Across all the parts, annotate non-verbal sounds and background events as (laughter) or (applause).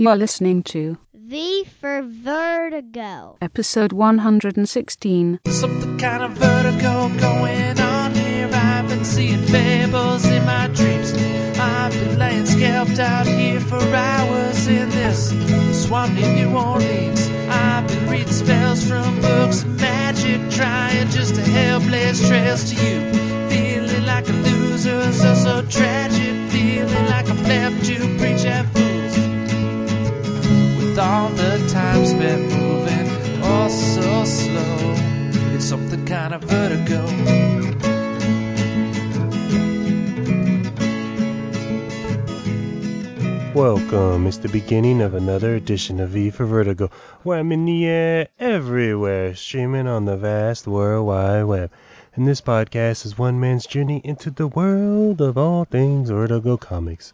You're listening to V for Vertigo. episode 116. Something kind of vertigo going on here. I've been seeing fables in my dreams. I've been laying scalped out here for hours in this swamp near New Orleans. I've been reading spells from books of magic, trying just to help blaze trails to you. Feeling like a loser, so so tragic. Feeling like I'm left to preach at fools with all the time spent moving all so slow. It's something kind of vertigo. Welcome. It's the beginning of another edition of V for Vertigo, where I'm in the air everywhere, streaming on the vast World Wide Web. And this podcast is one man's journey into the world of all things Vertigo comics.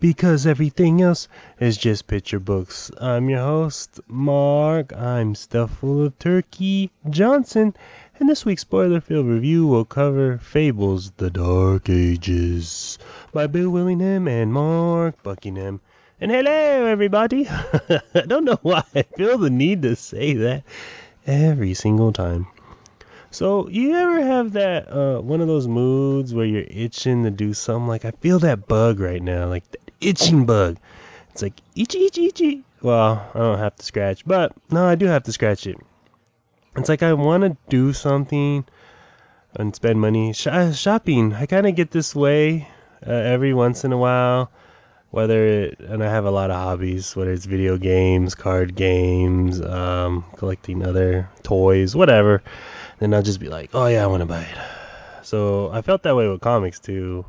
Because everything else is just picture books. I'm your host, Mark. I'm stuffed full of turkey Johnson. And this week's spoiler filled review will cover Fables The Dark Ages by Bill Willingham and Mark Buckingham. And hello, everybody! (laughs) I don't know why I feel the need to say that every single time. So, you ever have that, uh, one of those moods where you're itching to do something? Like, I feel that bug right now, like itching bug. It's like, itchy, itchy, itchy. Well, I don't have to scratch, but no, I do have to scratch it. It's like I want to do something and spend money. Sh- uh, shopping, I kind of get this way uh, every once in a while. Whether it, and I have a lot of hobbies, whether it's video games, card games, um, collecting other toys, whatever. Then I'll just be like, oh yeah, I want to buy it. So I felt that way with comics too.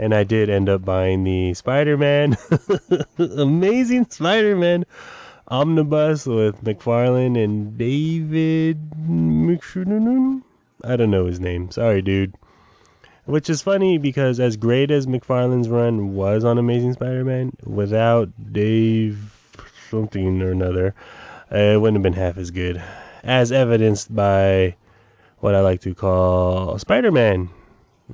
And I did end up buying the Spider Man, (laughs) Amazing Spider Man omnibus with McFarlane and David. I don't know his name. Sorry, dude. Which is funny because as great as McFarlane's run was on Amazing Spider-Man, without Dave something or another, it wouldn't have been half as good. As evidenced by what I like to call Spider-Man,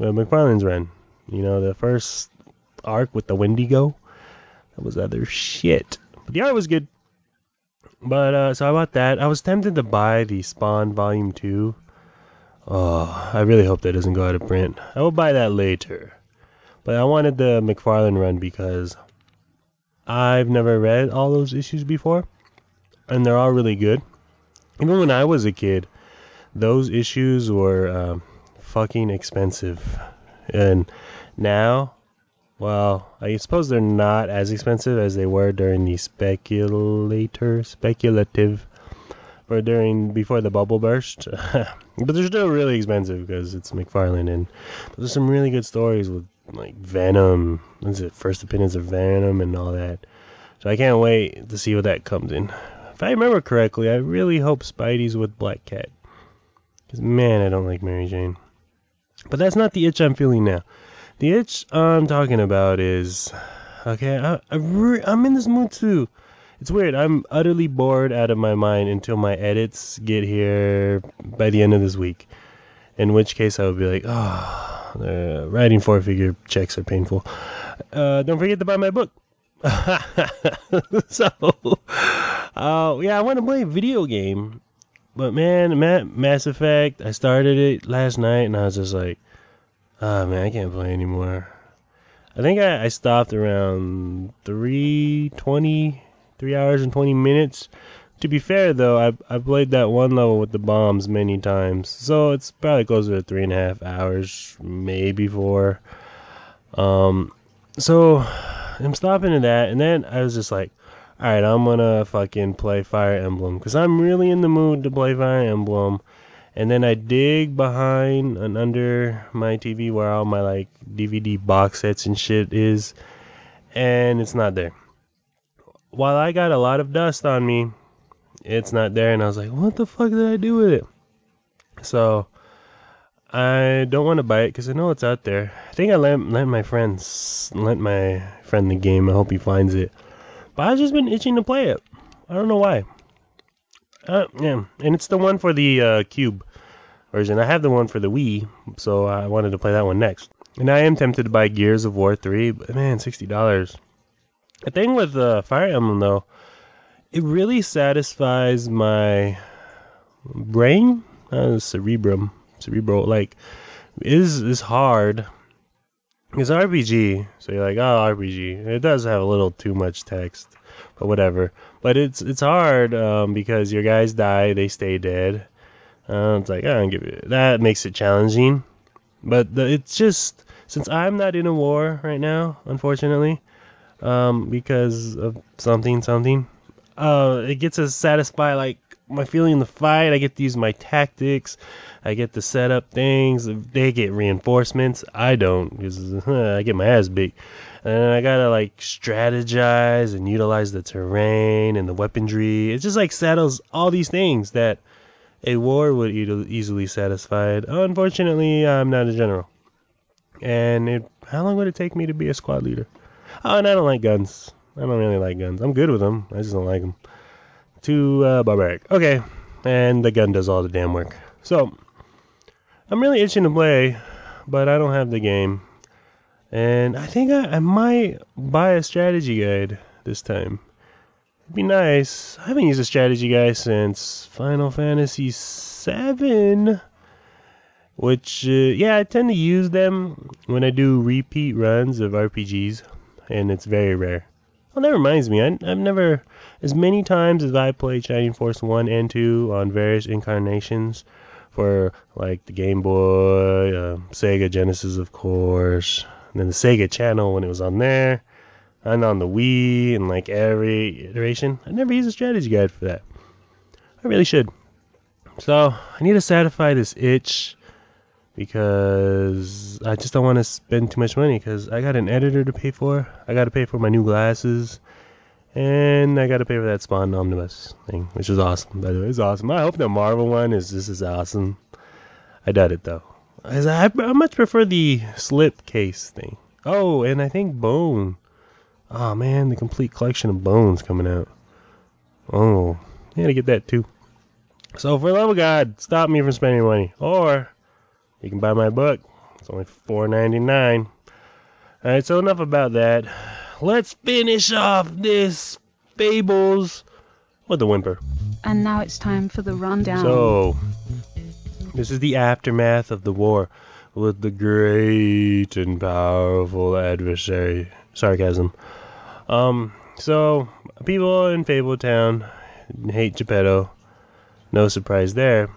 uh, McFarlane's run. You know, the first arc with the Wendigo. That was other shit. But the art was good. But uh, so I bought that. I was tempted to buy the Spawn Volume 2. Oh, I really hope that doesn't go out of print. I will buy that later. But I wanted the McFarlane run because I've never read all those issues before. And they're all really good. Even when I was a kid, those issues were um, fucking expensive. And now, well, I suppose they're not as expensive as they were during the speculator, speculative, or during before the bubble burst. (laughs) but they're still really expensive because it's McFarlane, and there's some really good stories with like Venom. What's it? First Opinions of Venom and all that. So I can't wait to see what that comes in. If I remember correctly, I really hope Spidey's with Black Cat. Because man, I don't like Mary Jane. But that's not the itch I'm feeling now. The itch I'm talking about is okay. I, I re- I'm in this mood too. It's weird. I'm utterly bored out of my mind until my edits get here by the end of this week. In which case, I would be like, oh, uh, writing four figure checks are painful. Uh, don't forget to buy my book. (laughs) so, uh, yeah, I want to play a video game. But man, Ma- Mass Effect, I started it last night and I was just like, Oh man, I can't play anymore. I think I, I stopped around 320, 3 hours and 20 minutes. To be fair though, I I played that one level with the bombs many times, so it's probably closer to three and a half hours, maybe four. Um, so I'm stopping at that, and then I was just like, all right, I'm gonna fucking play Fire Emblem because I'm really in the mood to play Fire Emblem and then I dig behind and under my TV where all my like DVD box sets and shit is, and it's not there. While I got a lot of dust on me, it's not there, and I was like, what the fuck did I do with it? So I don't want to buy it because I know it's out there. I think I lent, lent my friends lent my friend the game. I hope he finds it. But I've just been itching to play it. I don't know why. Uh, yeah, and it's the one for the uh, Cube version. I have the one for the Wii, so I wanted to play that one next. And I am tempted to buy Gears of War 3, but man, sixty dollars. The thing with uh, Fire Emblem though, it really satisfies my brain, uh, cerebrum, cerebral. Like, is is hard. It's RPG, so you're like, oh, RPG. It does have a little too much text, but whatever. But it's it's hard um, because your guys die, they stay dead. Uh, it's like I don't give it. That makes it challenging. But the, it's just since I'm not in a war right now, unfortunately, um, because of something something. Uh, it gets to satisfy like my feeling in the fight. I get to use my tactics. I get to set up things. They get reinforcements. I don't because I get my ass beat. And I gotta like strategize and utilize the terrain and the weaponry. It just like settles all these things that a war would e- easily satisfy. Unfortunately, I'm not a general. And it, how long would it take me to be a squad leader? Oh, and I don't like guns. I don't really like guns. I'm good with them. I just don't like them. Too uh, barbaric. Okay, and the gun does all the damn work. So I'm really itching to play, but I don't have the game. And I think I, I might buy a strategy guide this time. It'd be nice. I haven't used a strategy guide since Final Fantasy VII. Which, uh, yeah, I tend to use them when I do repeat runs of RPGs, and it's very rare. Well, that reminds me, I, I've never, as many times as I played Shining Force 1 and 2 on various incarnations for, like, the Game Boy, uh, Sega Genesis, of course, and then the Sega Channel when it was on there, and on the Wii, and, like, every iteration, I never used a strategy guide for that. I really should. So, I need to satisfy this itch because I just don't want to spend too much money because I got an editor to pay for. I got to pay for my new glasses. And I got to pay for that Spawn Omnibus thing, which is awesome, by the way. It's awesome. I hope the Marvel one is just as awesome. I doubt it, though. I, I much prefer the slip case thing. Oh, and I think Bone. Oh, man, the complete collection of Bones coming out. Oh, I gotta get that, too. So, for the love of God, stop me from spending money. Or you can buy my book. It's only $4.99. Alright, so enough about that. Let's finish off this Fables with a whimper. And now it's time for the rundown. So, this is the aftermath of the war with the great and powerful adversary. Sarcasm. Um, so, people in Fabletown hate Geppetto. No surprise there.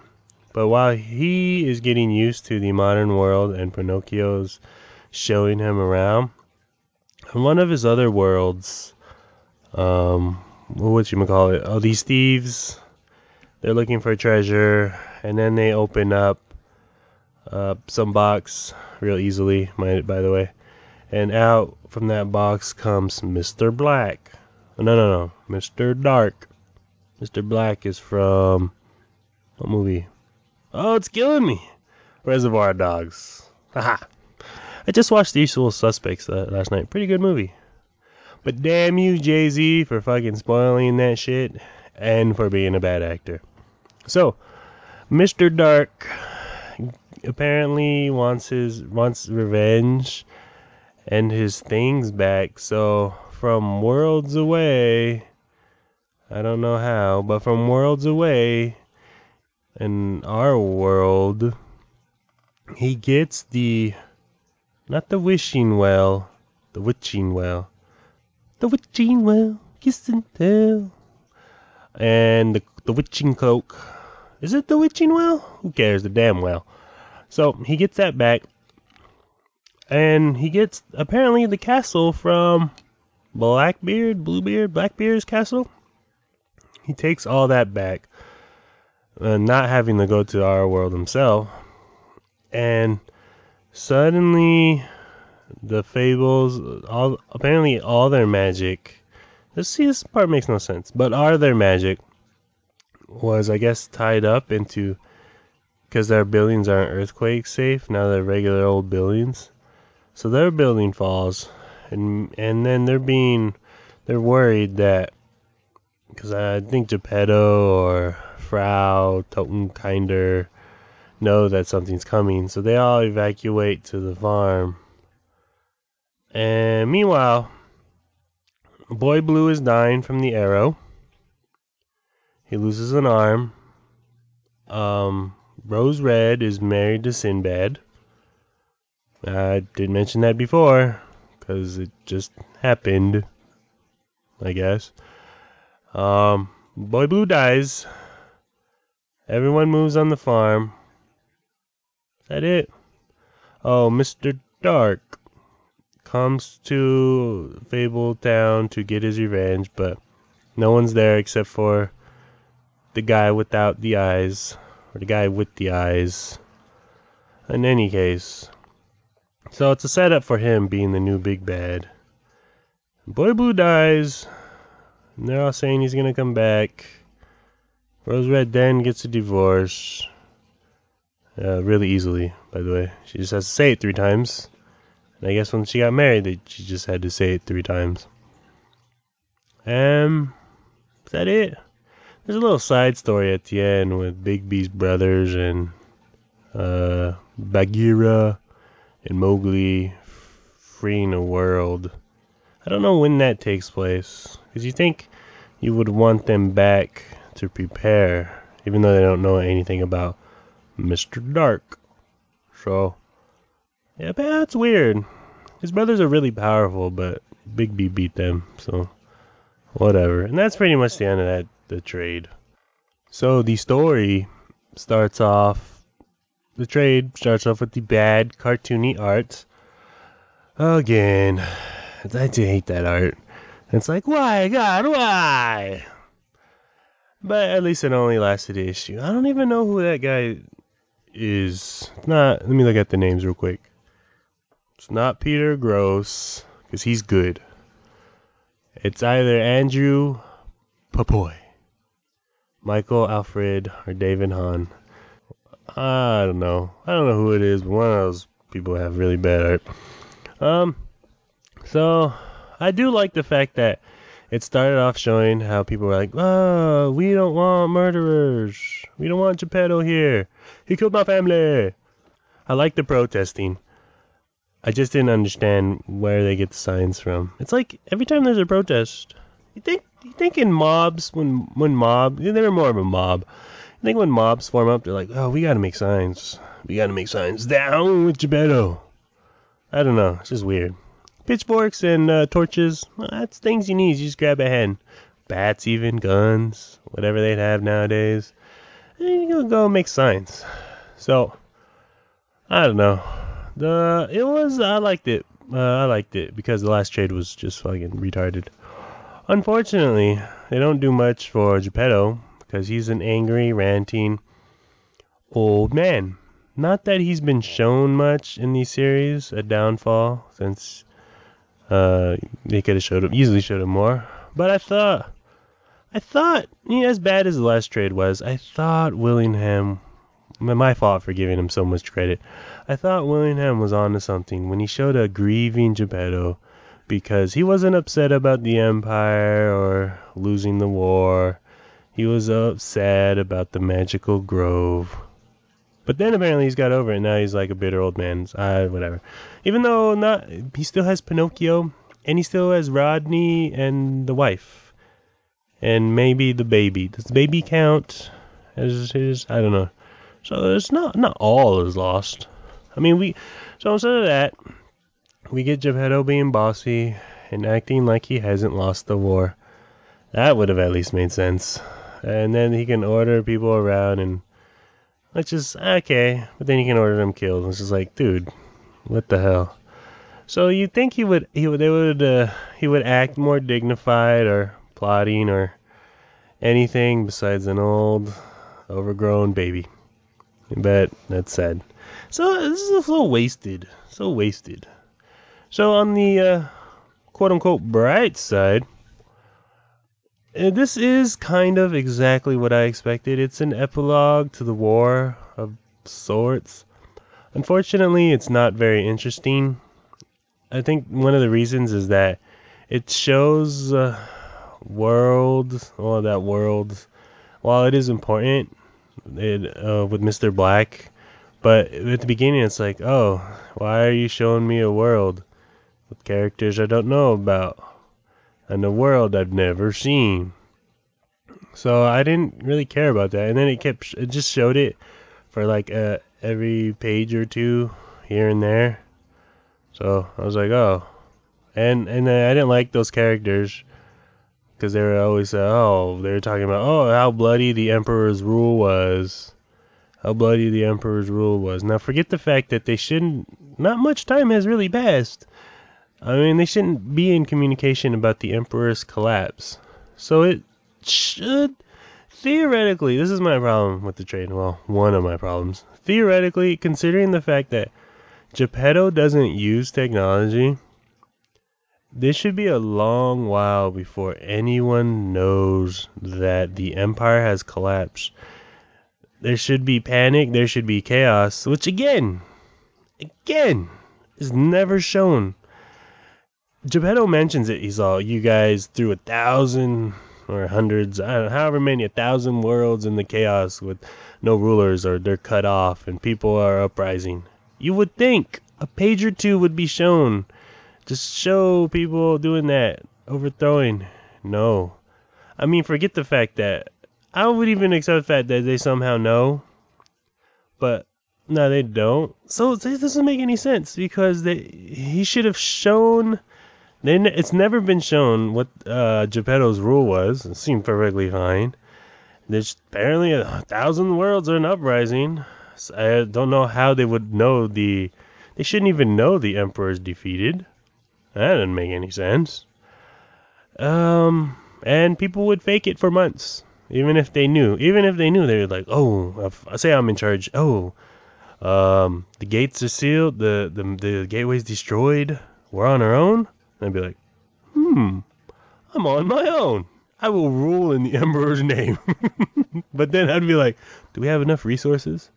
But while he is getting used to the modern world and Pinocchio's showing him around, in one of his other worlds, um, what you call it? Oh, these thieves, they're looking for treasure, and then they open up uh, some box real easily, by the way, and out from that box comes Mr. Black. No, no, no, Mr. Dark. Mr. Black is from what movie? Oh, it's killing me. Reservoir Dogs. Haha. I just watched The Usual Suspects uh, last night. Pretty good movie. But damn you, Jay Z, for fucking spoiling that shit and for being a bad actor. So, Mr. Dark apparently wants his wants revenge and his things back. So, from worlds away, I don't know how, but from worlds away, in our world, he gets the not the wishing well, the witching well, the witching well, kiss and tell, and the the witching cloak. Is it the witching well? Who cares? The damn well. So he gets that back, and he gets apparently the castle from Blackbeard, Bluebeard, Blackbeard's castle. He takes all that back uh, not having to go to our world himself. And suddenly, the fables, all apparently all their magic. Let's see, this part makes no sense. But are their magic was, I guess, tied up into because their buildings aren't earthquake safe. Now they're regular old buildings, so their building falls, and and then they're being they're worried that because I think Geppetto or Frau Totenkinder know that something's coming, so they all evacuate to the farm. And meanwhile, Boy Blue is dying from the arrow. He loses an arm. Um, Rose Red is married to Sinbad. I did mention that before, because it just happened, I guess. Um, Boy Blue dies. Everyone moves on the farm. Is that it? Oh, Mr. Dark comes to Fable Town to get his revenge, but no one's there except for the guy without the eyes, or the guy with the eyes. In any case, so it's a setup for him being the new big bad. Boy Blue dies, and they're all saying he's gonna come back. Rose Red then gets a divorce. Uh, really easily, by the way. She just has to say it three times. And I guess when she got married, they, she just had to say it three times. Um, is that it? There's a little side story at the end with Big Bigby's brothers and uh, Bagheera and Mowgli freeing a world. I don't know when that takes place, because you think you would want them back to prepare, even though they don't know anything about Mr. Dark. So, yeah, that's weird. His brothers are really powerful, but Bigby beat them, so whatever. And that's pretty much the end of that the trade. So the story starts off. The trade starts off with the bad cartoony art. Again, (sighs) I do hate that art. It's like, why, God, why? But at least it only lasted an issue. I don't even know who that guy is. It's not. Let me look at the names real quick. It's not Peter Gross, because he's good. It's either Andrew Pepoy, Michael Allred, or David Hahn. I don't know. I don't know who it is, but one of those people have really bad art. Um, so I do like the fact that it started off showing how people were like, "Oh, we don't want murderers. We don't want Geppetto here. He killed my family." I like the protesting. I just didn't understand where they get the signs from. It's like every time there's a protest, you think you think in mobs when when mob they're more of a mob. I think when mobs form up, they're like, "Oh, we gotta make signs. We gotta make signs. Down with Geppetto." I don't know. It's just weird. Pitchforks and uh, torches. Well, that's things you need. You just grab a hen. Bats, even guns, whatever they'd have nowadays. And you go make signs. So I don't know. The it was I liked it. Uh, I liked it because the last trade was just fucking retarded. Unfortunately, they don't do much for Geppetto because he's an angry, ranting old man. Not that he's been shown much in these series, a downfall, since uh, they could have showed him, easily showed him more. But I thought, I thought, you know, as bad as the last trade was, I thought Willingham, my fault for giving him so much credit. I thought Willingham was onto something when he showed a grieving Geppetto because he wasn't upset about the Empire or losing the war. He was upset about the magical grove. But then apparently he's got over it. Now he's like a bitter old man. Uh, whatever. Even though not, he still has Pinocchio, and he still has Rodney and the wife, and maybe the baby. Does the baby count as his? I don't know. So it's not not all is lost. I mean we. So instead of that, we get Geppetto being bossy and acting like he hasn't lost the war. That would have at least made sense. And then he can order people around and let's just okay. But then he can order them killed. It's just like, dude, what the hell? So you think he would he would they would uh, he would act more dignified or plotting or anything besides an old overgrown baby. But that's sad. So this is so wasted. So wasted. So on the uh, quote unquote bright side, uh, this is kind of exactly what I expected. It's an epilogue to the war of sorts. Unfortunately, it's not very interesting. I think one of the reasons is that it shows uh, world, well, that world, while it is important it, uh, with Mr. Black, but at the beginning it's like, oh, why are you showing me a world with characters I don't know about? and a world I've never seen. So I didn't really care about that, and then it kept it just showed it for like uh, every page or two here and there. So I was like, oh, and and I didn't like those characters because they were always uh, oh they were talking about oh how bloody the emperor's rule was, how bloody the emperor's rule was. Now forget the fact that they shouldn't. Not much time has really passed. I mean they shouldn't be in communication about the emperor's collapse. So it should theoretically, this is my problem with the trade. Well, one of my problems. Theoretically, considering the fact that Geppetto doesn't use technology, this should be a long while before anyone knows that the empire has collapsed. There should be panic, there should be chaos, which again, again, is never shown. Geppetto mentions it. He's all, you guys threw a thousand or hundreds, I don't know, however many, a thousand worlds in the chaos with no rulers or they're cut off and people are uprising. You would think a page or two would be shown. Just show people doing that, overthrowing. No. I mean, forget the fact that I would even accept the fact that they somehow know, but no, they don't. So it doesn't make any sense because they he should have shown. They, it's never been shown what uh, Geppetto's rule was. It seemed perfectly fine. There's apparently a thousand worlds are in uprising. So I don't know how they would know the. They shouldn't even know the emperor is defeated. That doesn't make any sense. Um, and people would fake it for months, even if they knew. Even if they knew, they were like, "Oh, if, say I'm in charge. Oh, um, the gates are sealed. The the the gateway's destroyed. We're on our own." And I'd be like, "Hmm, I'm on my own. I will rule in the (laughs) emperor's name." (laughs) but then I'd be like, "Do we have enough resources?"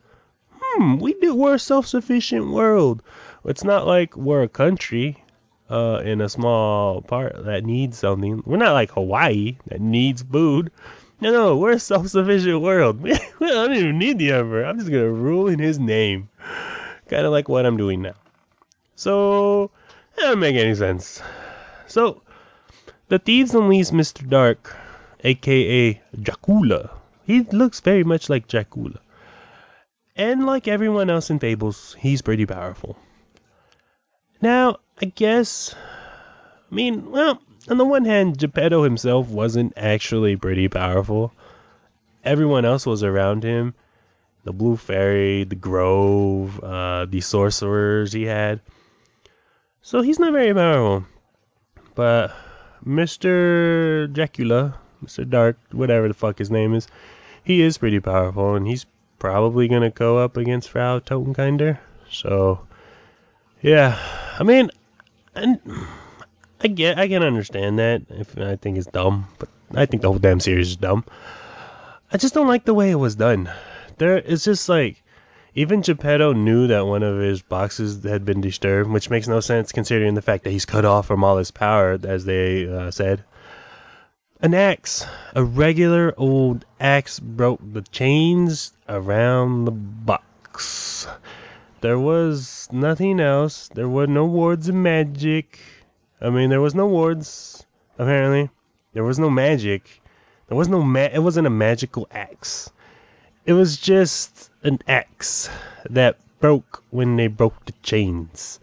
Hmm, we do. We're a self-sufficient world. It's not like we're a country uh, in a small part that needs something. We're not like Hawaii that needs food. No, no, we're a self-sufficient world. (laughs) I don't even need the emperor. I'm just gonna rule in his name, kind of like what I'm doing now. So doesn't make any sense. So the thieves unleash Mr. Dark, aka Dracula. He looks very much like Dracula. And like everyone else in Fables, he's pretty powerful. Now, I guess, I mean, well, on the one hand, Geppetto himself wasn't actually pretty powerful. Everyone else was around him. The Blue Fairy, the Grove, uh, the sorcerers he had. So he's not very powerful. But Mr. Dracula, Mr. Dark, whatever the fuck his name is, he is pretty powerful, and he's probably gonna go up against Frau Totenkinder. So, yeah, I mean, and I get, I can understand that. If I think it's dumb, but I think the whole damn series is dumb. I just don't like the way it was done. There, it's just like even Geppetto knew that one of his boxes had been disturbed, which makes no sense considering the fact that he's cut off from all his power, as they uh, said. An axe, a regular old axe, broke the chains around the box. There was nothing else. There were no wards of magic. I mean, there was no wards, apparently. There was no magic. There was no ma- it wasn't a magical axe. It was just an axe that broke when they broke the chains.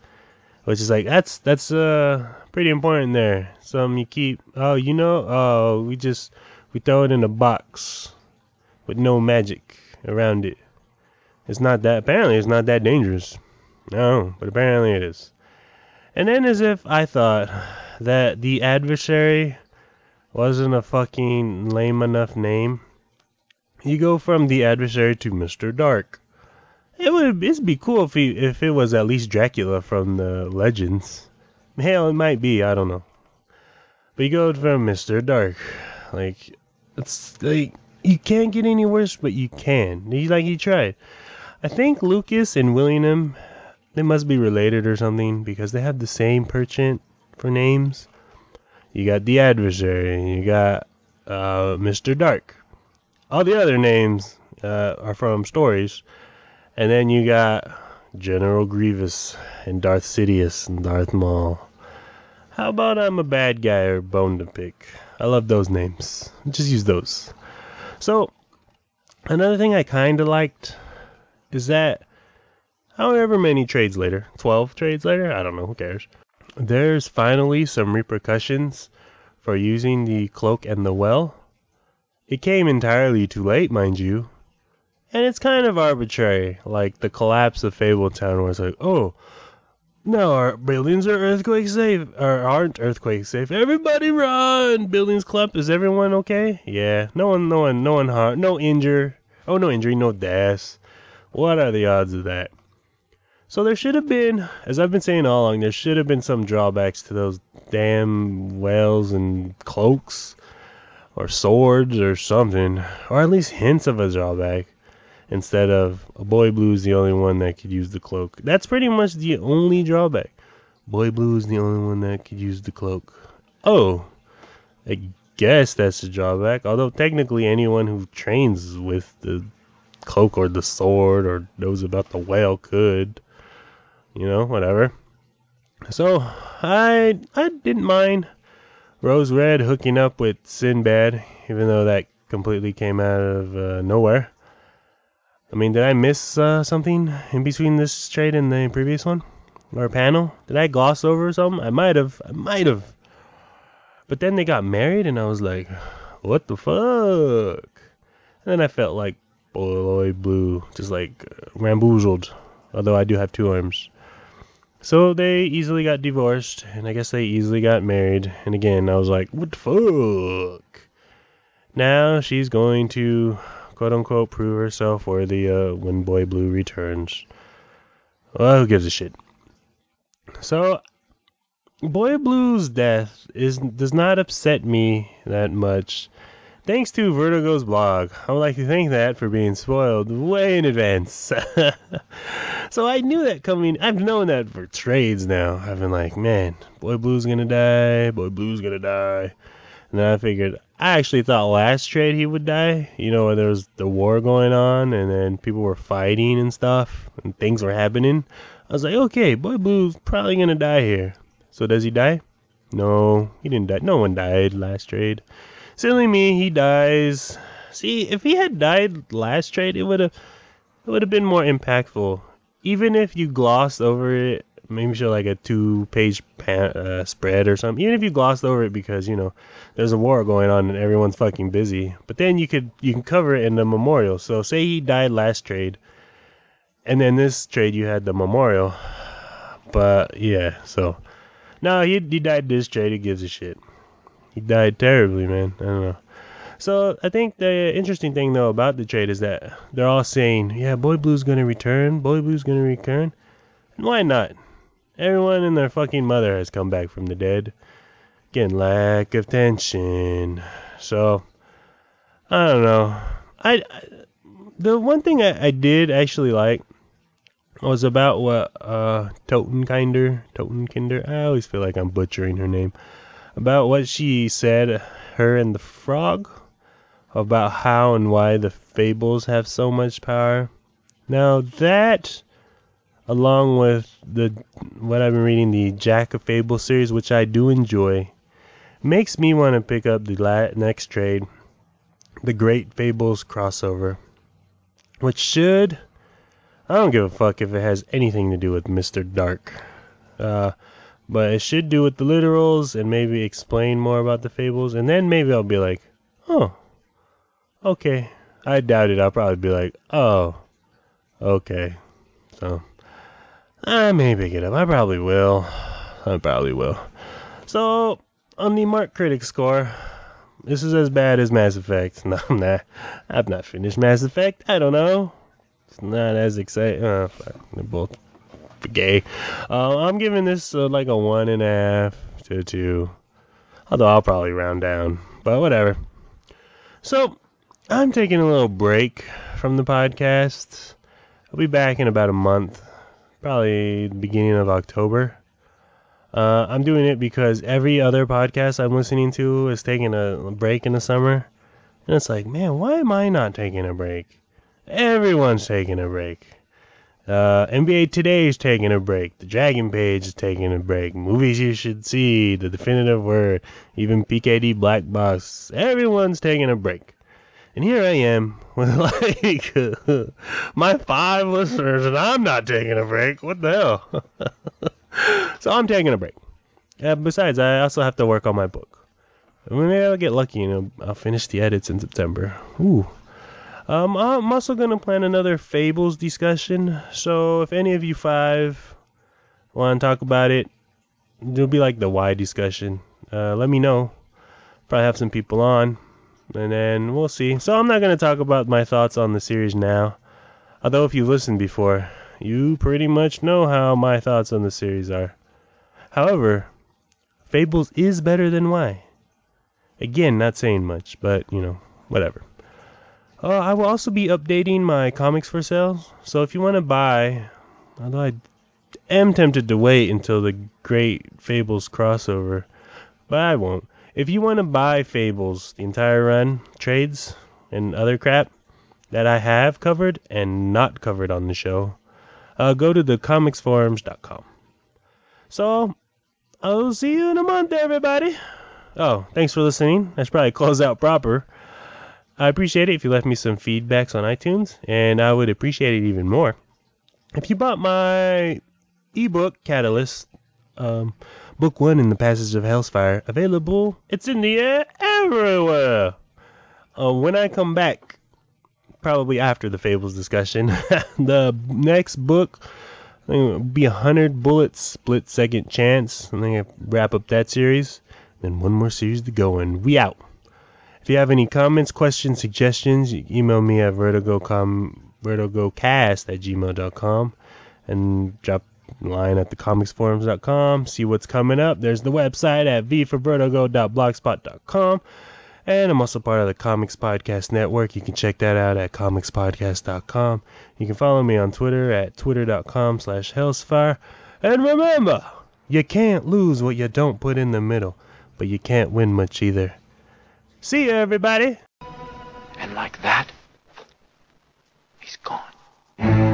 Which is like that's that's uh pretty important there. Some you keep oh you know oh we just we throw it in a box with no magic around it. It's not that apparently it's not that dangerous. No, but apparently it is. And then as if I thought that the adversary wasn't a fucking lame enough name. You go from the adversary to Mr. Dark. It would it'd be cool if he if it was at least Dracula from the legends. Hell, it might be. I don't know. But you go from Mr. Dark, like it's like you can't get any worse, but you can. He like he tried. I think Lucas and William, they must be related or something because they have the same perchant for names. You got the adversary. And you got uh, Mr. Dark. All the other names uh, are from stories. And then you got General Grievous and Darth Sidious and Darth Maul. How about I'm a bad guy or bone to pick? I love those names. Just use those. So, another thing I kind of liked is that however many trades later, 12 trades later, I don't know, who cares? There's finally some repercussions for using the cloak and the well. It came entirely too late, mind you. And it's kind of arbitrary, like the collapse of Fabletown, it's like, oh, now our buildings are earthquake safe, or aren't earthquake safe. Everybody run! Buildings collapse. Is everyone okay? Yeah. No one, no one, no one harm, no injure. Oh, no injury, no deaths. What are the odds of that? So there should have been, as I've been saying all along, there should have been some drawbacks to those damn wells and cloaks, or swords, or something, or at least hints of a drawback instead of a boy blue is the only one that could use the cloak. That's pretty much the only drawback. Boy blue is the only one that could use the cloak. Oh, I guess that's a drawback. Although technically anyone who trains with the cloak or the sword or knows about the whale could. You know, whatever. So I I didn't mind Rose Red hooking up with Sinbad, even though that completely came out of uh, nowhere. I mean, did I miss uh, something in between this trade and the previous one? Or panel? Did I gloss over something? I might have. I might have. But then they got married, and I was like, what the fuck? And then I felt like boy blue, just like uh, ramboozled. Although I do have two arms. So they easily got divorced, and I guess they easily got married. And again, I was like, what the fuck? Now she's going to quote unquote prove herself worthy uh, when Boy Blue returns. Well, who gives a shit? So, Boy Blue's death is does not upset me that much. Thanks to Vertigo's blog. I would like to thank that for being spoiled way in advance. (laughs) so I knew that coming. I've known that for trades now. I've been like, man, Boy Blue's gonna die. Boy Blue's gonna die. And then I figured, I actually thought last trade he would die. You know, where there was the war going on and then people were fighting and stuff and things were happening. I was like, okay, Boy Blue's probably gonna die here. So does he die? No, he didn't die. No one died last trade. Silly me, he dies. See, if he had died last trade, it would have it would have been more impactful. Even if you glossed over it maybe show like a two page uh, spread or something. Even if you glossed over it because you know there's a war going on and everyone's fucking busy. But then you could you can cover it in the memorial. So say he died last trade, and then this trade you had the memorial. But yeah, so no, he he died this trade. He gives a shit. He died terribly, man. I don't know. So I think the interesting thing though about the trade is that they're all saying, yeah, Boy Blue's gonna return. Boy Blue's gonna return. And why not? Everyone and their fucking mother has come back from the dead. Again, lack of tension. So, I don't know. I, I the one thing I, I did actually like was about what uh Totenkinder, Totenkinder. I always feel like I'm butchering her name. About what she said, her and the frog, about how and why the fables have so much power. Now that along with the what I've been reading, the Jack of Fables series, which I do enjoy, makes me want to pick up the next trade, the Great Fables crossover, which should. I don't give a fuck if it has anything to do with Mr. Dark. Uh, but it should do with the literals and maybe explain more about the fables, and then maybe I'll be like, oh, okay. I doubt it. I'll probably be like, oh, okay. So I may pick it up. I probably will. I probably will. So, on the Mark Critic score, this is as bad as Mass Effect. (laughs) No, I'm not. I've not finished Mass Effect. I don't know. It's not as exciting. Oh, uh, fuck. They're both gay. Uh, I'm giving this uh, like a one and a half to two. Although I'll probably round down. But whatever. So, I'm taking a little break from the podcast. I'll be back in about a month probably the beginning of October. Uh, I'm doing it because every other podcast I'm listening to is taking a break in the summer. And it's like, man, why am I not taking a break? Everyone's taking a break. Uh, NBA Today is taking a break. The Dragon Page is taking a break. Movies you should see. The Definitive Word. Even PKD Black Box. Everyone's taking a break. And here I am (laughs) with like (laughs) my five listeners, and I'm not taking a break. What the hell? (laughs) so I'm taking a break. Uh, besides, I also have to work on my book. Maybe I'll get lucky and I'll, I'll finish the edits in September. Ooh. Um, I'm also gonna plan another Fables discussion. So if any of you five want to talk about it, it'll be like the Y discussion. Uh, let me know. Probably have some people on, and then we'll see. So I'm not gonna talk about my thoughts on the series now. Although if you've listened before, you pretty much know how my thoughts on the series are. However, Fables is better than Y. Again, not saying much, but you know, whatever. Uh, I will also be updating my comics for sale. So if you want to buy, although I am tempted to wait until the Great Fables crossover, but I won't. If you want to buy Fables, the entire run, trades, and other crap that I have covered and not covered on the show, uh, go to thecomicsforums.com. So I'll see you in a month, everybody. Oh, thanks for listening. I should probably close out proper. I appreciate it if you left me some feedbacks on iTunes, and I would appreciate it even more if you bought my ebook Catalyst, um, book one in the Passage of Hellfire, available. It's in the air everywhere. Uh, when I come back, probably after the Fables discussion, (laughs) the next book it'll be a hundred bullets split second chance. I think I wrap up that series. Then one more series to go, and we out. If you have any comments, questions, suggestions, email me at vertigocom, vertigocast at gmail.com and drop a line at thecomicsforums.com. See what's coming up. There's the website at vforvertigo.blogspot.com. And I'm also part of the Comics Podcast Network. You can check that out at comicspodcast.com. You can follow me on Twitter at twitter.com slash hellsfire. And remember, you can't lose what you don't put in the middle, but you can't win much either. See you, everybody. And like that, he's gone.